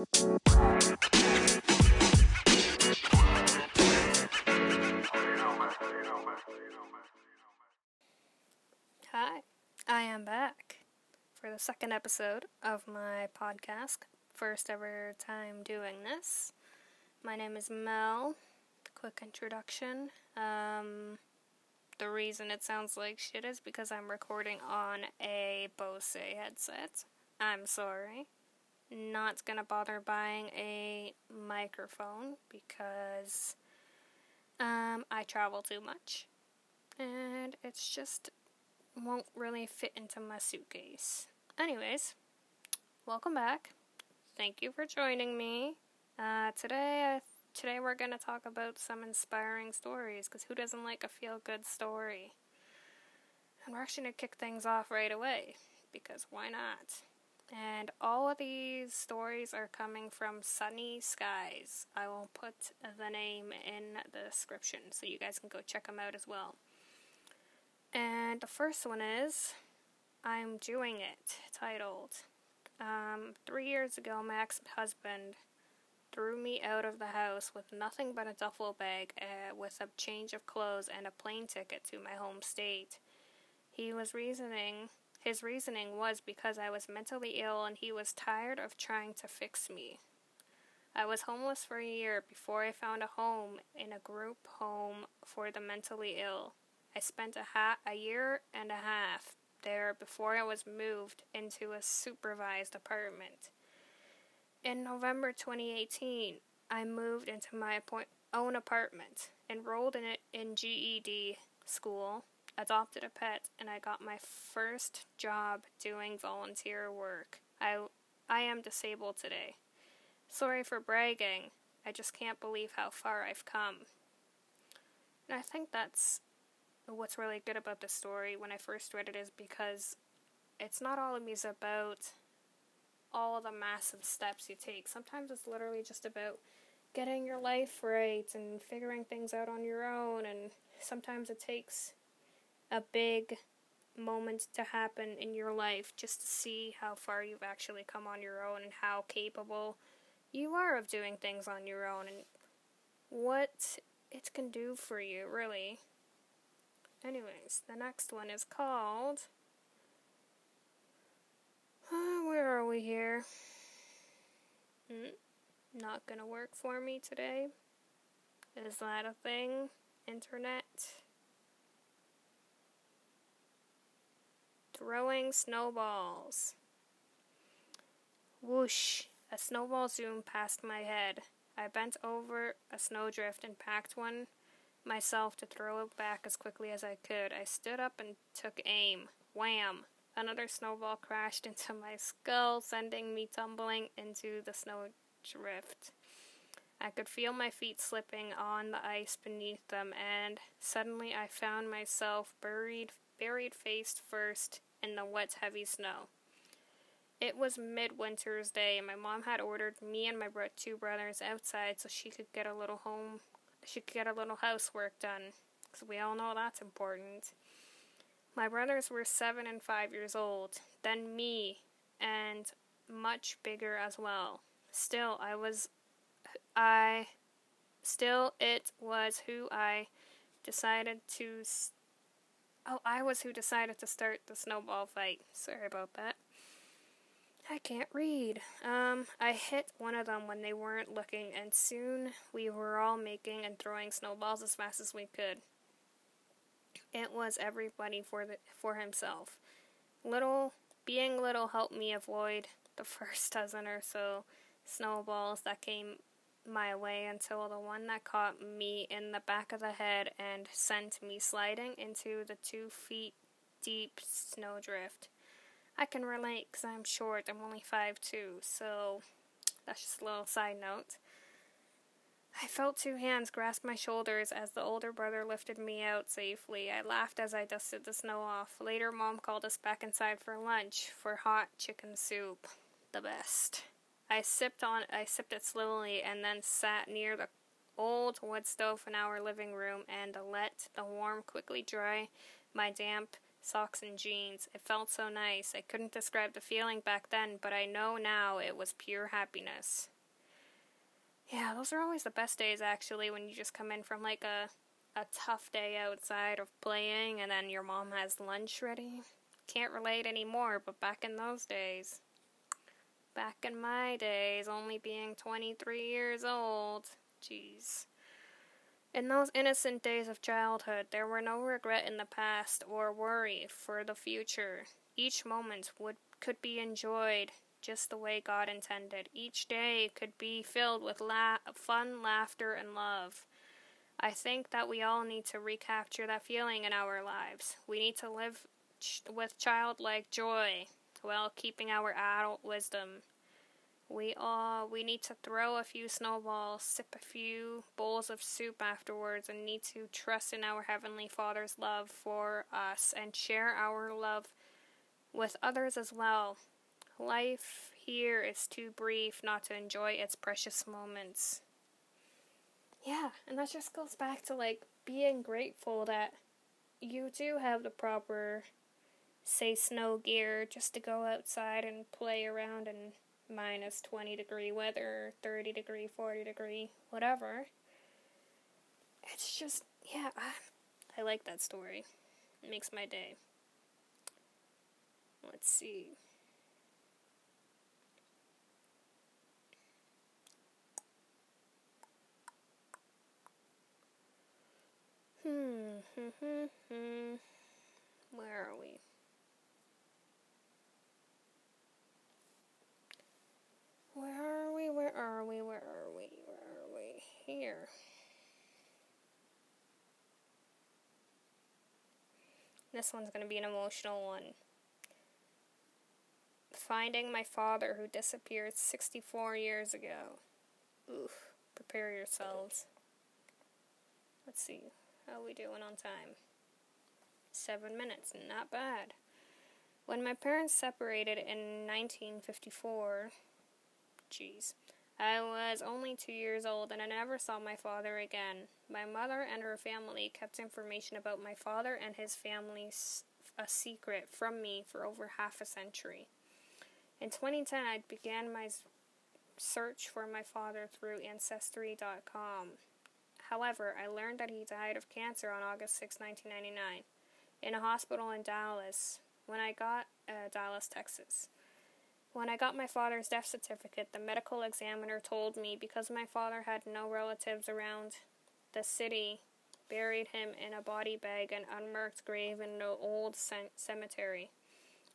Hi, I am back for the second episode of my podcast. First ever time doing this. My name is Mel. Quick introduction. Um, the reason it sounds like shit is because I'm recording on a Bose headset. I'm sorry. Not gonna bother buying a microphone because um, I travel too much. And it's just won't really fit into my suitcase. Anyways, welcome back. Thank you for joining me. Uh, today, today we're gonna talk about some inspiring stories. Cause who doesn't like a feel-good story? And we're actually gonna kick things off right away because why not? And all of these stories are coming from Sunny Skies. I will put the name in the description so you guys can go check them out as well. And the first one is I'm Doing It, titled. Um, three years ago, ex husband threw me out of the house with nothing but a duffel bag uh, with a change of clothes and a plane ticket to my home state. He was reasoning, his reasoning was because I was mentally ill and he was tired of trying to fix me. I was homeless for a year before I found a home in a group home for the mentally ill. I spent a, ha- a year and a half there before I was moved into a supervised apartment. In November 2018, I moved into my own apartment, enrolled in it in GED school, adopted a pet, and I got my first job doing volunteer work. I I am disabled today. Sorry for bragging. I just can't believe how far I've come. And I think that's what's really good about the story when I first read it is because it's not always about all the massive steps you take. Sometimes it's literally just about getting your life right and figuring things out on your own and sometimes it takes a big moment to happen in your life just to see how far you've actually come on your own and how capable you are of doing things on your own and what it can do for you, really. Anyways, the next one is called. Uh, where are we here? Hmm, not gonna work for me today. Is that a thing? Internet? Throwing snowballs. Whoosh! A snowball zoomed past my head. I bent over a snowdrift and packed one myself to throw it back as quickly as I could. I stood up and took aim. Wham! Another snowball crashed into my skull, sending me tumbling into the snowdrift. I could feel my feet slipping on the ice beneath them, and suddenly I found myself buried, buried face first in the wet, heavy snow. It was midwinter's day, and my mom had ordered me and my two brothers outside so she could get a little home she could get a little housework done, because we all know that's important. My brothers were seven and five years old, then me, and much bigger as well. Still, I was, I, still, it was who I decided to, oh, I was who decided to start the snowball fight. Sorry about that. I can't read. Um, I hit one of them when they weren't looking, and soon we were all making and throwing snowballs as fast as we could. It was everybody for the for himself. Little being little helped me avoid the first dozen or so snowballs that came my way until the one that caught me in the back of the head and sent me sliding into the two feet deep snowdrift. I can relate because I'm short. I'm only 5'2", so that's just a little side note. I felt two hands grasp my shoulders as the older brother lifted me out safely. I laughed as I dusted the snow off. Later, Mom called us back inside for lunch, for hot chicken soup. The best. I sipped on I sipped it slowly and then sat near the old wood stove in our living room and let the warm quickly dry my damp socks and jeans. It felt so nice. I couldn't describe the feeling back then, but I know now it was pure happiness. Yeah, those are always the best days actually when you just come in from like a a tough day outside of playing and then your mom has lunch ready. Can't relate anymore, but back in those days, back in my days, only being 23 years old, jeez. In those innocent days of childhood, there were no regret in the past or worry for the future. Each moment would could be enjoyed just the way God intended. Each day could be filled with la- fun, laughter, and love. I think that we all need to recapture that feeling in our lives. We need to live ch- with childlike joy while keeping our adult wisdom. We all we need to throw a few snowballs, sip a few bowls of soup afterwards, and need to trust in our heavenly Father's love for us and share our love with others as well. Life here is too brief not to enjoy its precious moments. Yeah, and that just goes back to like being grateful that you do have the proper, say, snow gear just to go outside and play around in minus 20 degree weather, 30 degree, 40 degree, whatever. It's just, yeah, I, I like that story. It makes my day. Let's see. Hmm, hmm, hmm, hmm. Where are we? Where are we? Where are we? Where are we? Where are we? Here. This one's going to be an emotional one. Finding my father who disappeared 64 years ago. Oof. Prepare yourselves. Let's see. How we doing on time? Seven minutes. Not bad. When my parents separated in 1954, jeez, I was only two years old and I never saw my father again. My mother and her family kept information about my father and his family a secret from me for over half a century. In 2010, I began my search for my father through Ancestry.com. However, I learned that he died of cancer on August 6, 1999, in a hospital in Dallas, when I got uh, Dallas, Texas. When I got my father's death certificate, the medical examiner told me because my father had no relatives around the city, buried him in a body bag and unmarked grave in an old cemetery.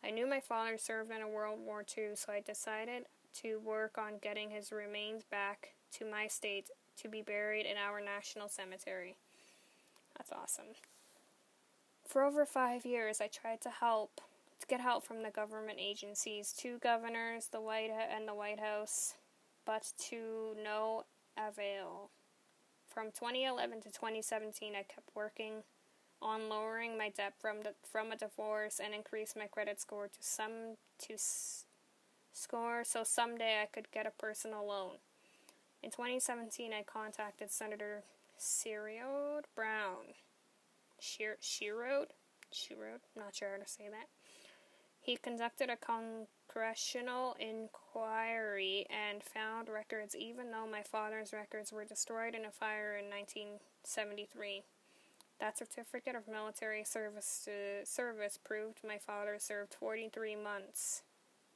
I knew my father served in a World War II, so I decided to work on getting his remains back to my state to be buried in our national cemetery. That's awesome. For over five years, I tried to help get help from the government agencies, two governors, the White and the White House, but to no avail. From 2011 to 2017, I kept working on lowering my debt from the, from a divorce and increase my credit score to some to s- score so someday I could get a personal loan. In 2017, I contacted Senator Sherrod Brown. Sherrod? Sherrod? Not sure how to say that. He conducted a congressional inquiry and found records, even though my father's records were destroyed in a fire in 1973. That certificate of military service uh, service proved my father served 43 months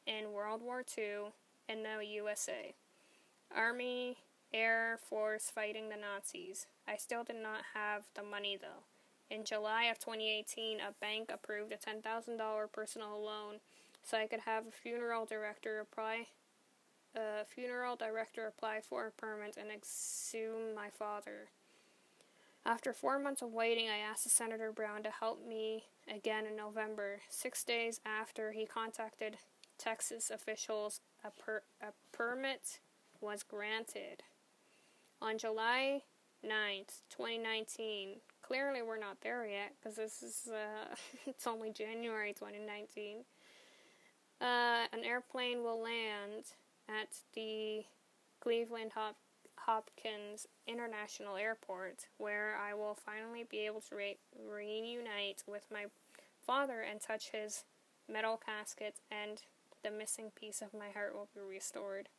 in World War II in the USA. Army, Air Force fighting the Nazis. I still did not have the money though. In July of 2018, a bank approved a $10,000 personal loan so I could have a funeral director apply a funeral director apply for a permit and exhume my father. After four months of waiting, I asked Senator Brown to help me again in November. Six days after he contacted Texas officials, a, per- a permit was granted. On July 9th, 2019, clearly we're not there yet because this is, uh, it's only January 2019. Uh, an airplane will land at the Cleveland Hop- Hopkins International Airport, where I will finally be able to re- reunite with my father and touch his metal casket, and the missing piece of my heart will be restored.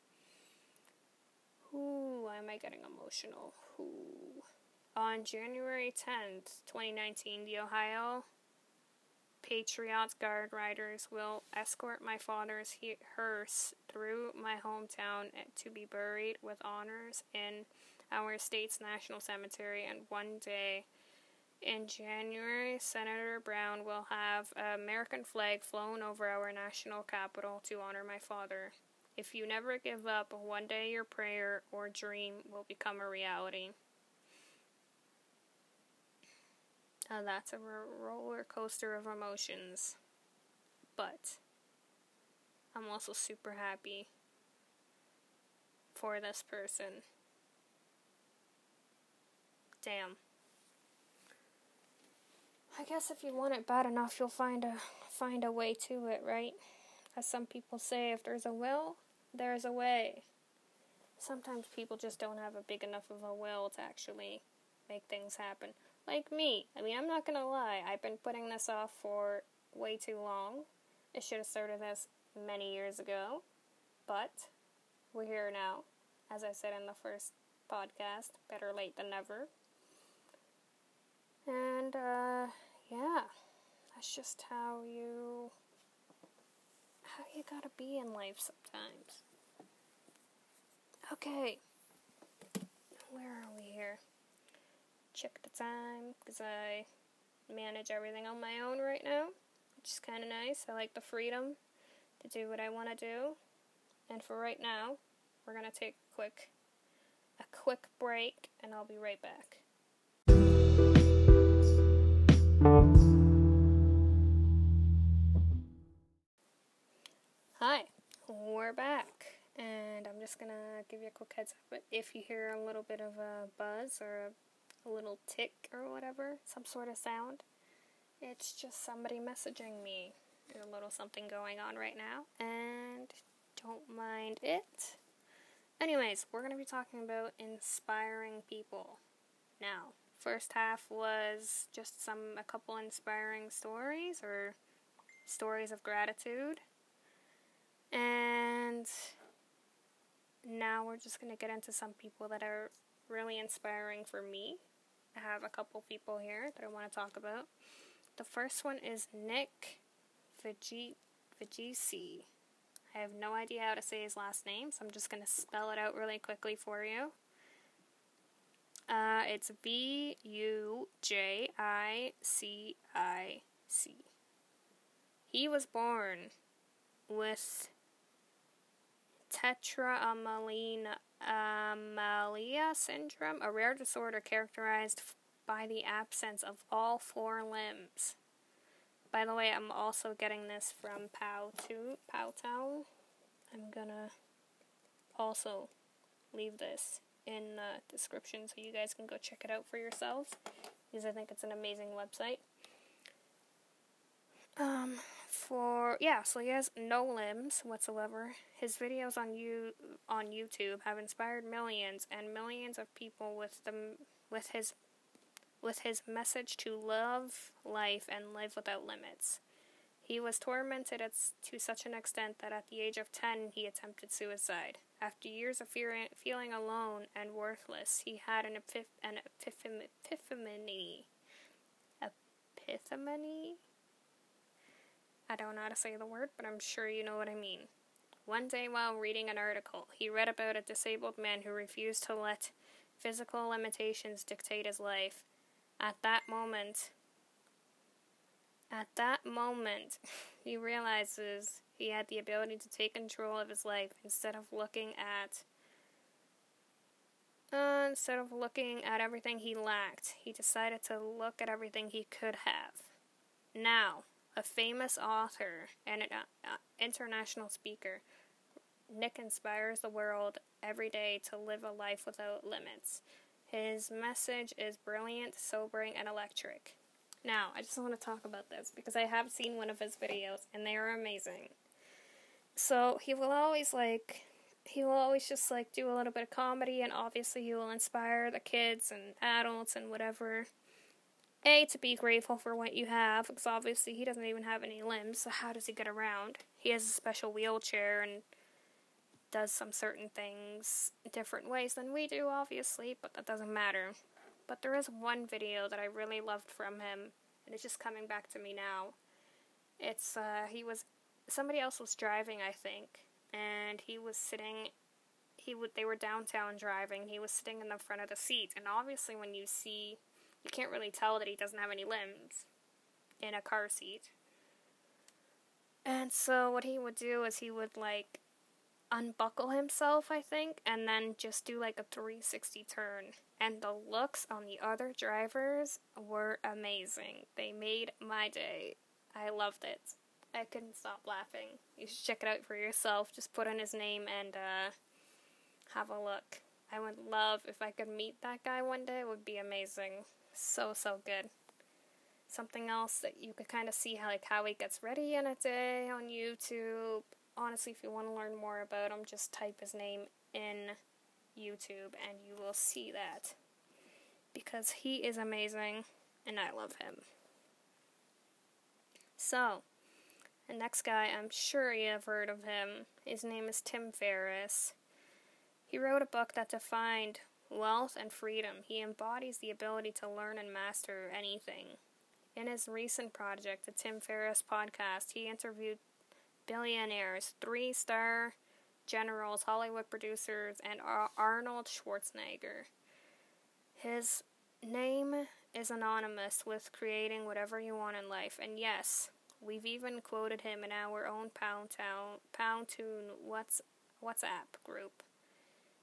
Ooh, am I getting emotional? Ooh. On January 10th, 2019, the Ohio Patriots Guard Riders will escort my father's hearse through my hometown to be buried with honors in our state's national cemetery. And one day in January, Senator Brown will have an American flag flown over our national capital to honor my father. If you never give up, one day your prayer or dream will become a reality. That's a roller coaster of emotions. But I'm also super happy for this person. Damn. I guess if you want it bad enough, you'll find a find a way to it, right? As some people say, if there's a will, there's a way. Sometimes people just don't have a big enough of a will to actually make things happen. Like me. I mean, I'm not gonna lie, I've been putting this off for way too long. I should have started this many years ago, but we're here now. As I said in the first podcast, better late than never. And, uh, yeah, that's just how you. how you gotta be in life sometimes. Okay, where are we here? Check the time because I manage everything on my own right now, which is kind of nice. I like the freedom to do what I want to do. And for right now, we're gonna take a quick a quick break, and I'll be right back. Hi, we're back, and I'm just gonna give you a quick heads up. If you hear a little bit of a buzz or a, a little tick or whatever, some sort of sound, it's just somebody messaging me. There's a little something going on right now, and don't mind it. Anyways, we're gonna be talking about inspiring people. Now, first half was just some a couple inspiring stories or stories of gratitude and now we're just going to get into some people that are really inspiring for me. I have a couple people here that I want to talk about. The first one is Nick Vigisi. I have no idea how to say his last name, so I'm just going to spell it out really quickly for you. Uh, it's V U J I C I C. He was born with tetraamelia syndrome, a rare disorder characterized by the absence of all four limbs. By the way, I'm also getting this from Powtown. Powtown. I'm gonna also leave this in the description so you guys can go check it out for yourselves because I think it's an amazing website. Um, for yeah, so he has no limbs whatsoever. His videos on you on YouTube have inspired millions and millions of people with the with his with his message to love life and live without limits. He was tormented at, to such an extent that at the age of 10 he attempted suicide. After years of fearing, feeling alone and worthless, he had an, an epiphany. Epiphany? I don't know how to say the word, but I'm sure you know what I mean. One day while reading an article, he read about a disabled man who refused to let physical limitations dictate his life. At that moment, at that moment, he realizes he had the ability to take control of his life instead of looking at uh, instead of looking at everything he lacked, he decided to look at everything he could have. Now, a famous author and an uh, international speaker. Nick inspires the world every day to live a life without limits. His message is brilliant, sobering, and electric. Now, I just want to talk about this because I have seen one of his videos and they are amazing. So, he will always like he will always just like do a little bit of comedy and obviously he will inspire the kids and adults and whatever A, to be grateful for what you have, because obviously he doesn't even have any limbs, so how does he get around? He has a special wheelchair and does some certain things different ways than we do, obviously, but that doesn't matter. But there is one video that I really loved from him, and it's just coming back to me now. It's, uh, he was, somebody else was driving, I think, and he was sitting, he would, they were downtown driving, he was sitting in the front of the seat, and obviously when you see, you can't really tell that he doesn't have any limbs in a car seat. And so what he would do is he would, like, unbuckle himself, I think, and then just do like a 360 turn. And the looks on the other drivers were amazing. They made my day. I loved it. I couldn't stop laughing. You should check it out for yourself. Just put in his name and uh, have a look. I would love if I could meet that guy one day. It would be amazing. So so good. Something else that you could kind of see how like how he gets ready in a day on YouTube honestly, if you want to learn more about him, just type his name in YouTube and you will see that. Because he is amazing and I love him. So, the next guy, I'm sure you have heard of him. His name is Tim Ferriss. He wrote a book that defined wealth and freedom. He embodies the ability to learn and master anything. In his recent project, the Tim Ferriss podcast, he interviewed billionaires, three star generals, Hollywood producers, and Arnold Schwarzenegger. His name is anonymous with creating whatever you want in life, and yes, we've even quoted him in our own Pound Town Pound Tune What's WhatsApp group.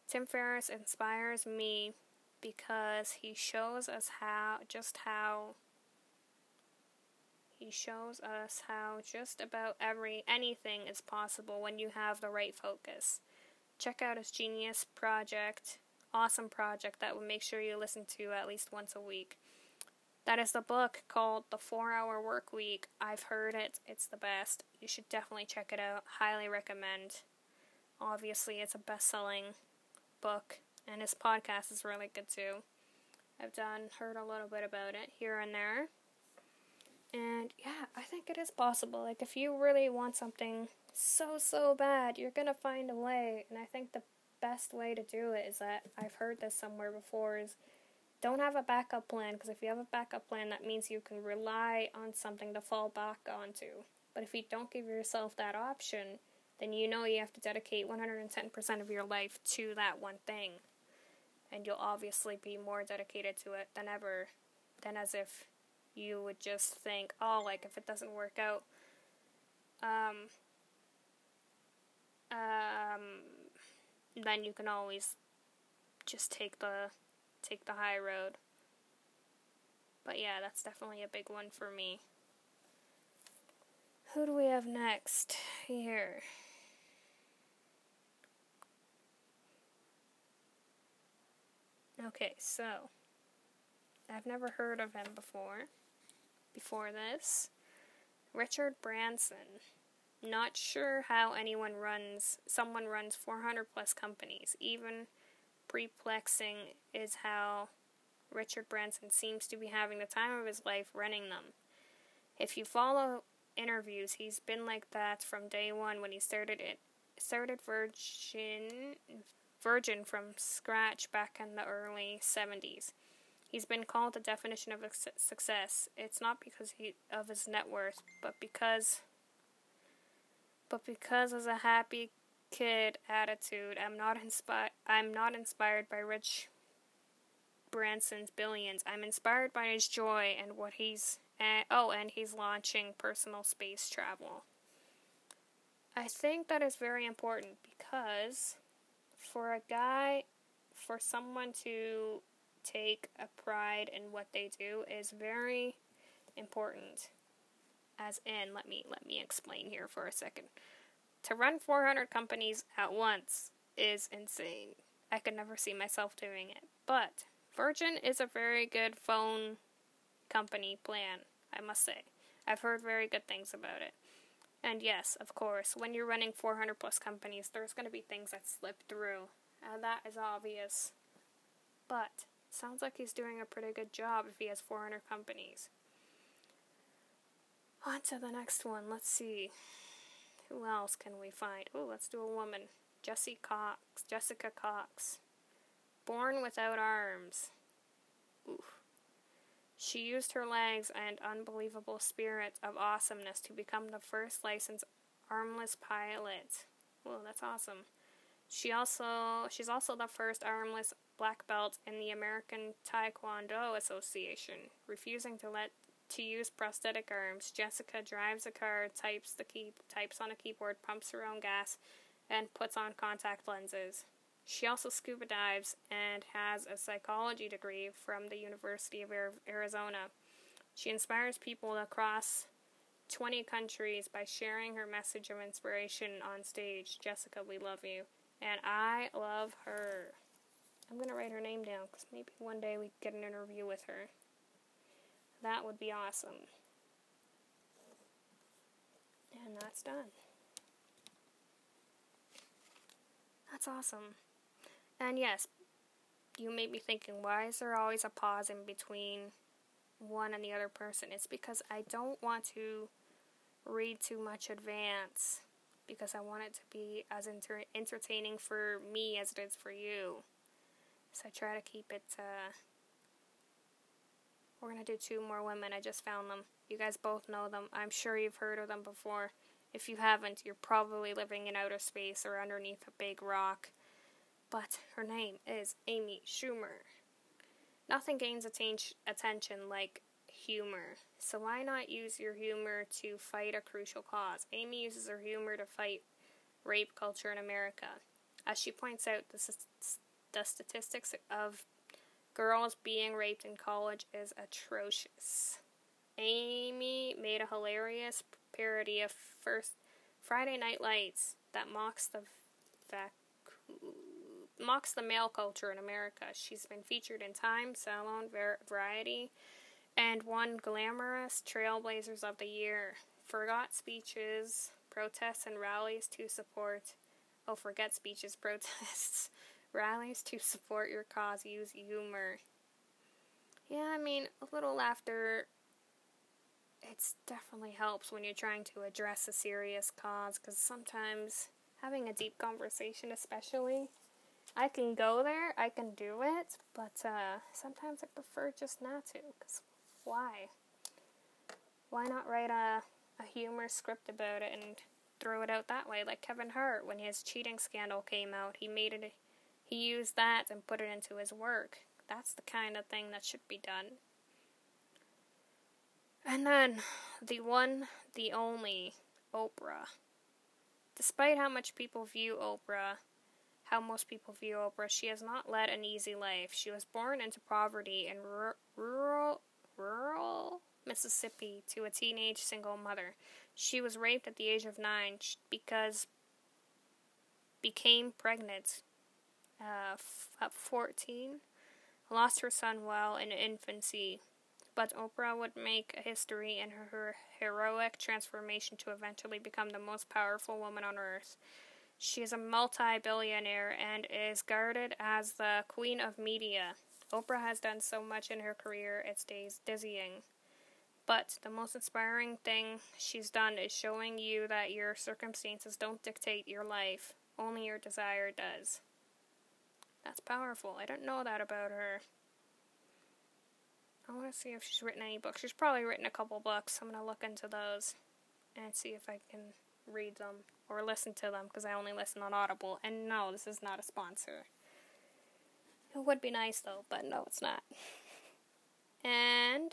Tim Ferriss inspires me because he shows us how just how he shows us how just about every anything is possible when you have the right focus. Check out his genius project, awesome project that will make sure you listen to at least once a week. That is the book called The 4 Hour Work Week. I've heard it. It's the best. You should definitely check it out. Highly recommend. Obviously, it's a best-selling book and his podcast is really good too. I've done heard a little bit about it here and there. And yeah, I think it is possible. Like, if you really want something so, so bad, you're gonna find a way. And I think the best way to do it is that I've heard this somewhere before is don't have a backup plan because if you have a backup plan, that means you can rely on something to fall back onto. But if you don't give yourself that option, then you know you have to dedicate 110% of your life to that one thing. And you'll obviously be more dedicated to it than ever, than as if you would just think, oh, like if it doesn't work out, um, um, then you can always just take the take the high road. But yeah, that's definitely a big one for me. Who do we have next here? Okay, so I've never heard of him before before this. Richard Branson. Not sure how anyone runs, someone runs 400 plus companies. Even perplexing is how Richard Branson seems to be having the time of his life running them. If you follow interviews, he's been like that from day one when he started it. Started Virgin, Virgin from scratch back in the early 70s. He's been called the definition of success. It's not because he, of his net worth, but because but because as a happy kid attitude, I'm not inspired I'm not inspired by Rich Branson's billions. I'm inspired by his joy and what he's uh, oh, and he's launching personal space travel. I think that is very important because for a guy for someone to take a pride in what they do is very important. As in, let me let me explain here for a second. To run 400 companies at once is insane. I could never see myself doing it. But Virgin is a very good phone company plan, I must say. I've heard very good things about it. And yes, of course, when you're running 400 plus companies, there's going to be things that slip through. And that is obvious. But Sounds like he's doing a pretty good job if he has 400 companies. On to the next one. Let's see. Who else can we find? Oh, let's do a woman. Jessie Cox. Jessica Cox. Born without arms. Oof. She used her legs and unbelievable spirit of awesomeness to become the first licensed armless pilot. Whoa, that's awesome. She also she's also the first armless black belt in the American Taekwondo Association. Refusing to let to use prosthetic arms, Jessica drives a car, types the key types on a keyboard, pumps her own gas, and puts on contact lenses. She also scuba dives and has a psychology degree from the University of Arizona. She inspires people across 20 countries by sharing her message of inspiration on stage. Jessica, we love you. And I love her. I'm going to write her name down because maybe one day we get an interview with her. That would be awesome. And that's done. That's awesome. And yes, you may be thinking, why is there always a pause in between one and the other person? It's because I don't want to read too much advance because I want it to be as enter- entertaining for me as it is for you. So I try to keep it. Uh, we're gonna do two more women. I just found them. You guys both know them. I'm sure you've heard of them before. If you haven't, you're probably living in outer space or underneath a big rock. But her name is Amy Schumer. Nothing gains atten- attention like humor. So why not use your humor to fight a crucial cause? Amy uses her humor to fight rape culture in America. As she points out, the, the statistics of girls being raped in college is atrocious. Amy made a hilarious parody of first Friday Night Lights that mocks the vac- mocks the male culture in America. She's been featured in Time, Salon, Variety, and won Glamorous Trailblazers of the Year. Forgot speeches, protests, and rallies to support. Oh, forget speeches, protests, rallies to support your cause. Use humor. Yeah, I mean, a little laughter. It definitely helps when you're trying to address a serious cause, because sometimes having a deep conversation, especially, I can go there, I can do it, but uh, sometimes I prefer just not to, because why? Why not write a, a humor script about it and throw it out that way? Like Kevin Hart, when his cheating scandal came out, he made it, he used that and put it into his work. That's the kind of thing that should be done. And then, the one, the only, Oprah. Despite how much people view Oprah, how most people view Oprah, she has not led an easy life. She was born into poverty in rural rural Mississippi to a teenage single mother. She was raped at the age of nine because became pregnant uh, f- at 14, lost her son while in infancy. But Oprah would make a history in her, her heroic transformation to eventually become the most powerful woman on earth. She is a multi billionaire and is guarded as the queen of media. Oprah has done so much in her career, it stays dizzying. But the most inspiring thing she's done is showing you that your circumstances don't dictate your life, only your desire does. That's powerful. I don't know that about her. I want to see if she's written any books. She's probably written a couple books. I'm going to look into those and see if I can read them or listen to them because I only listen on Audible. And no, this is not a sponsor. It would be nice though, but no, it's not. And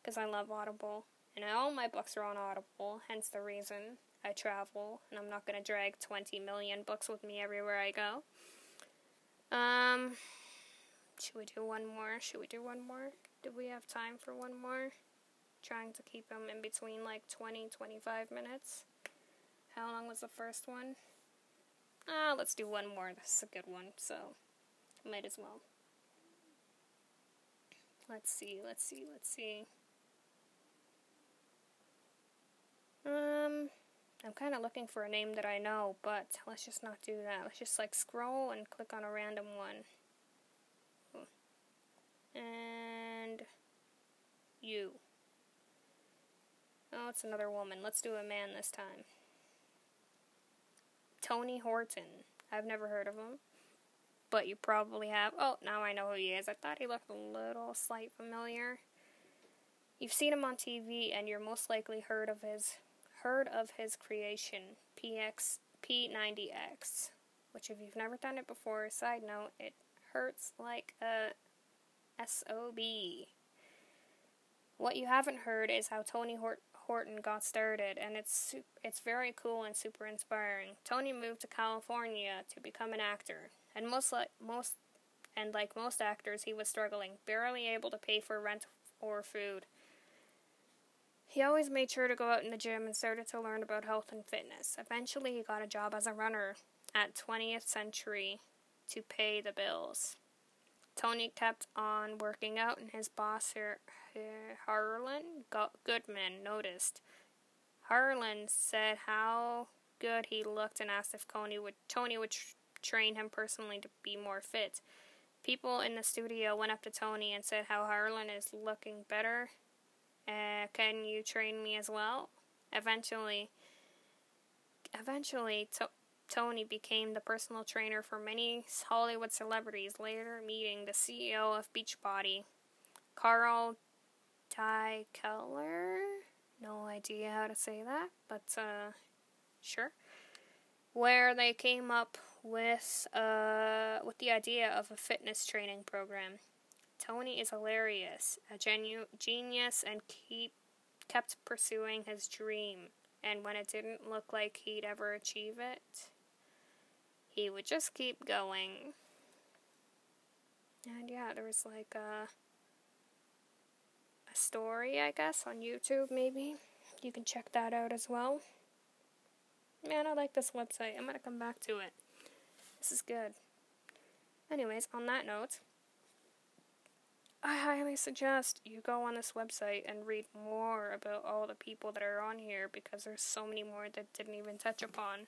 because I love Audible, and all my books are on Audible, hence the reason I travel, and I'm not going to drag 20 million books with me everywhere I go. Um, should we do one more? Should we do one more? Do we have time for one more? Trying to keep them in between like 20, 25 minutes. How long was the first one? Ah, let's do one more. This is a good one, so might as well. Let's see, let's see, let's see. Um, I'm kind of looking for a name that I know, but let's just not do that. Let's just like scroll and click on a random one. And you. Oh, it's another woman. Let's do a man this time. Tony Horton. I've never heard of him. But you probably have. Oh, now I know who he is. I thought he looked a little slight familiar. You've seen him on TV and you're most likely heard of his heard of his creation, PX P90X. Which if you've never done it before, side note, it hurts like a SOB. What you haven't heard is how Tony Hort- Horton got started, and it's it's very cool and super inspiring. Tony moved to California to become an actor, and most like most and like most actors, he was struggling, barely able to pay for rent or food. He always made sure to go out in the gym and started to learn about health and fitness. Eventually, he got a job as a runner at 20th Century to pay the bills. Tony kept on working out, and his boss, Harlan Goodman, noticed. Harlan said how good he looked and asked if Tony would, Tony would tr- train him personally to be more fit. People in the studio went up to Tony and said how Harlan is looking better. Uh, can you train me as well? Eventually, eventually, to- Tony became the personal trainer for many Hollywood celebrities, later meeting the CEO of Beachbody, Carl Daikeler. No idea how to say that, but uh, sure. Where they came up with uh, with the idea of a fitness training program. Tony is hilarious, a genu- genius, and keep kept pursuing his dream. And when it didn't look like he'd ever achieve it, he would just keep going. And yeah, there was like a a story, I guess, on YouTube maybe. You can check that out as well. Man, I like this website. I'm gonna come back to it. This is good. Anyways, on that note, I highly suggest you go on this website and read more about all the people that are on here because there's so many more that didn't even touch upon.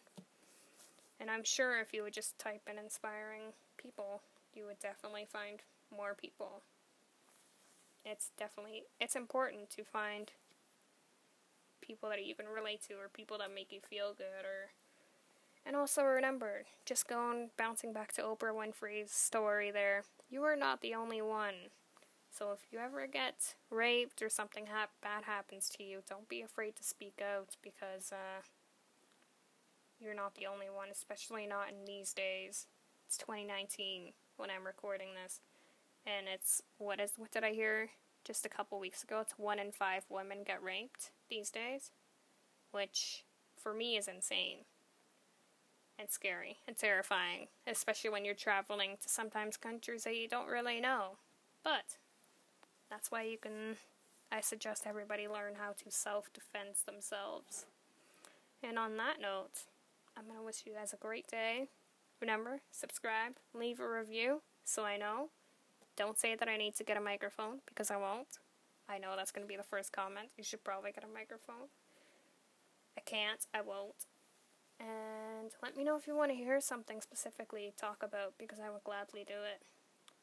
And I'm sure if you would just type in inspiring people, you would definitely find more people. It's definitely it's important to find people that you can relate to or people that make you feel good or and also remember, just going bouncing back to Oprah Winfrey's story there, you are not the only one. So if you ever get raped or something ha- bad happens to you, don't be afraid to speak out because uh, you're not the only one, especially not in these days. It's 2019 when I'm recording this, and it's what is what did I hear just a couple weeks ago? It's one in five women get raped these days, which for me is insane and scary and terrifying, especially when you're traveling to sometimes countries that you don't really know. But that's why you can. I suggest everybody learn how to self defense themselves. And on that note, I'm going to wish you guys a great day. Remember, subscribe, leave a review so I know. Don't say that I need to get a microphone because I won't. I know that's going to be the first comment. You should probably get a microphone. I can't, I won't. And let me know if you want to hear something specifically talk about because I will gladly do it.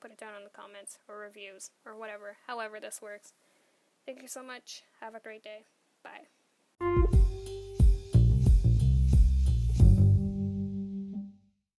Put it down in the comments or reviews or whatever, however this works. Thank you so much. Have a great day. Bye.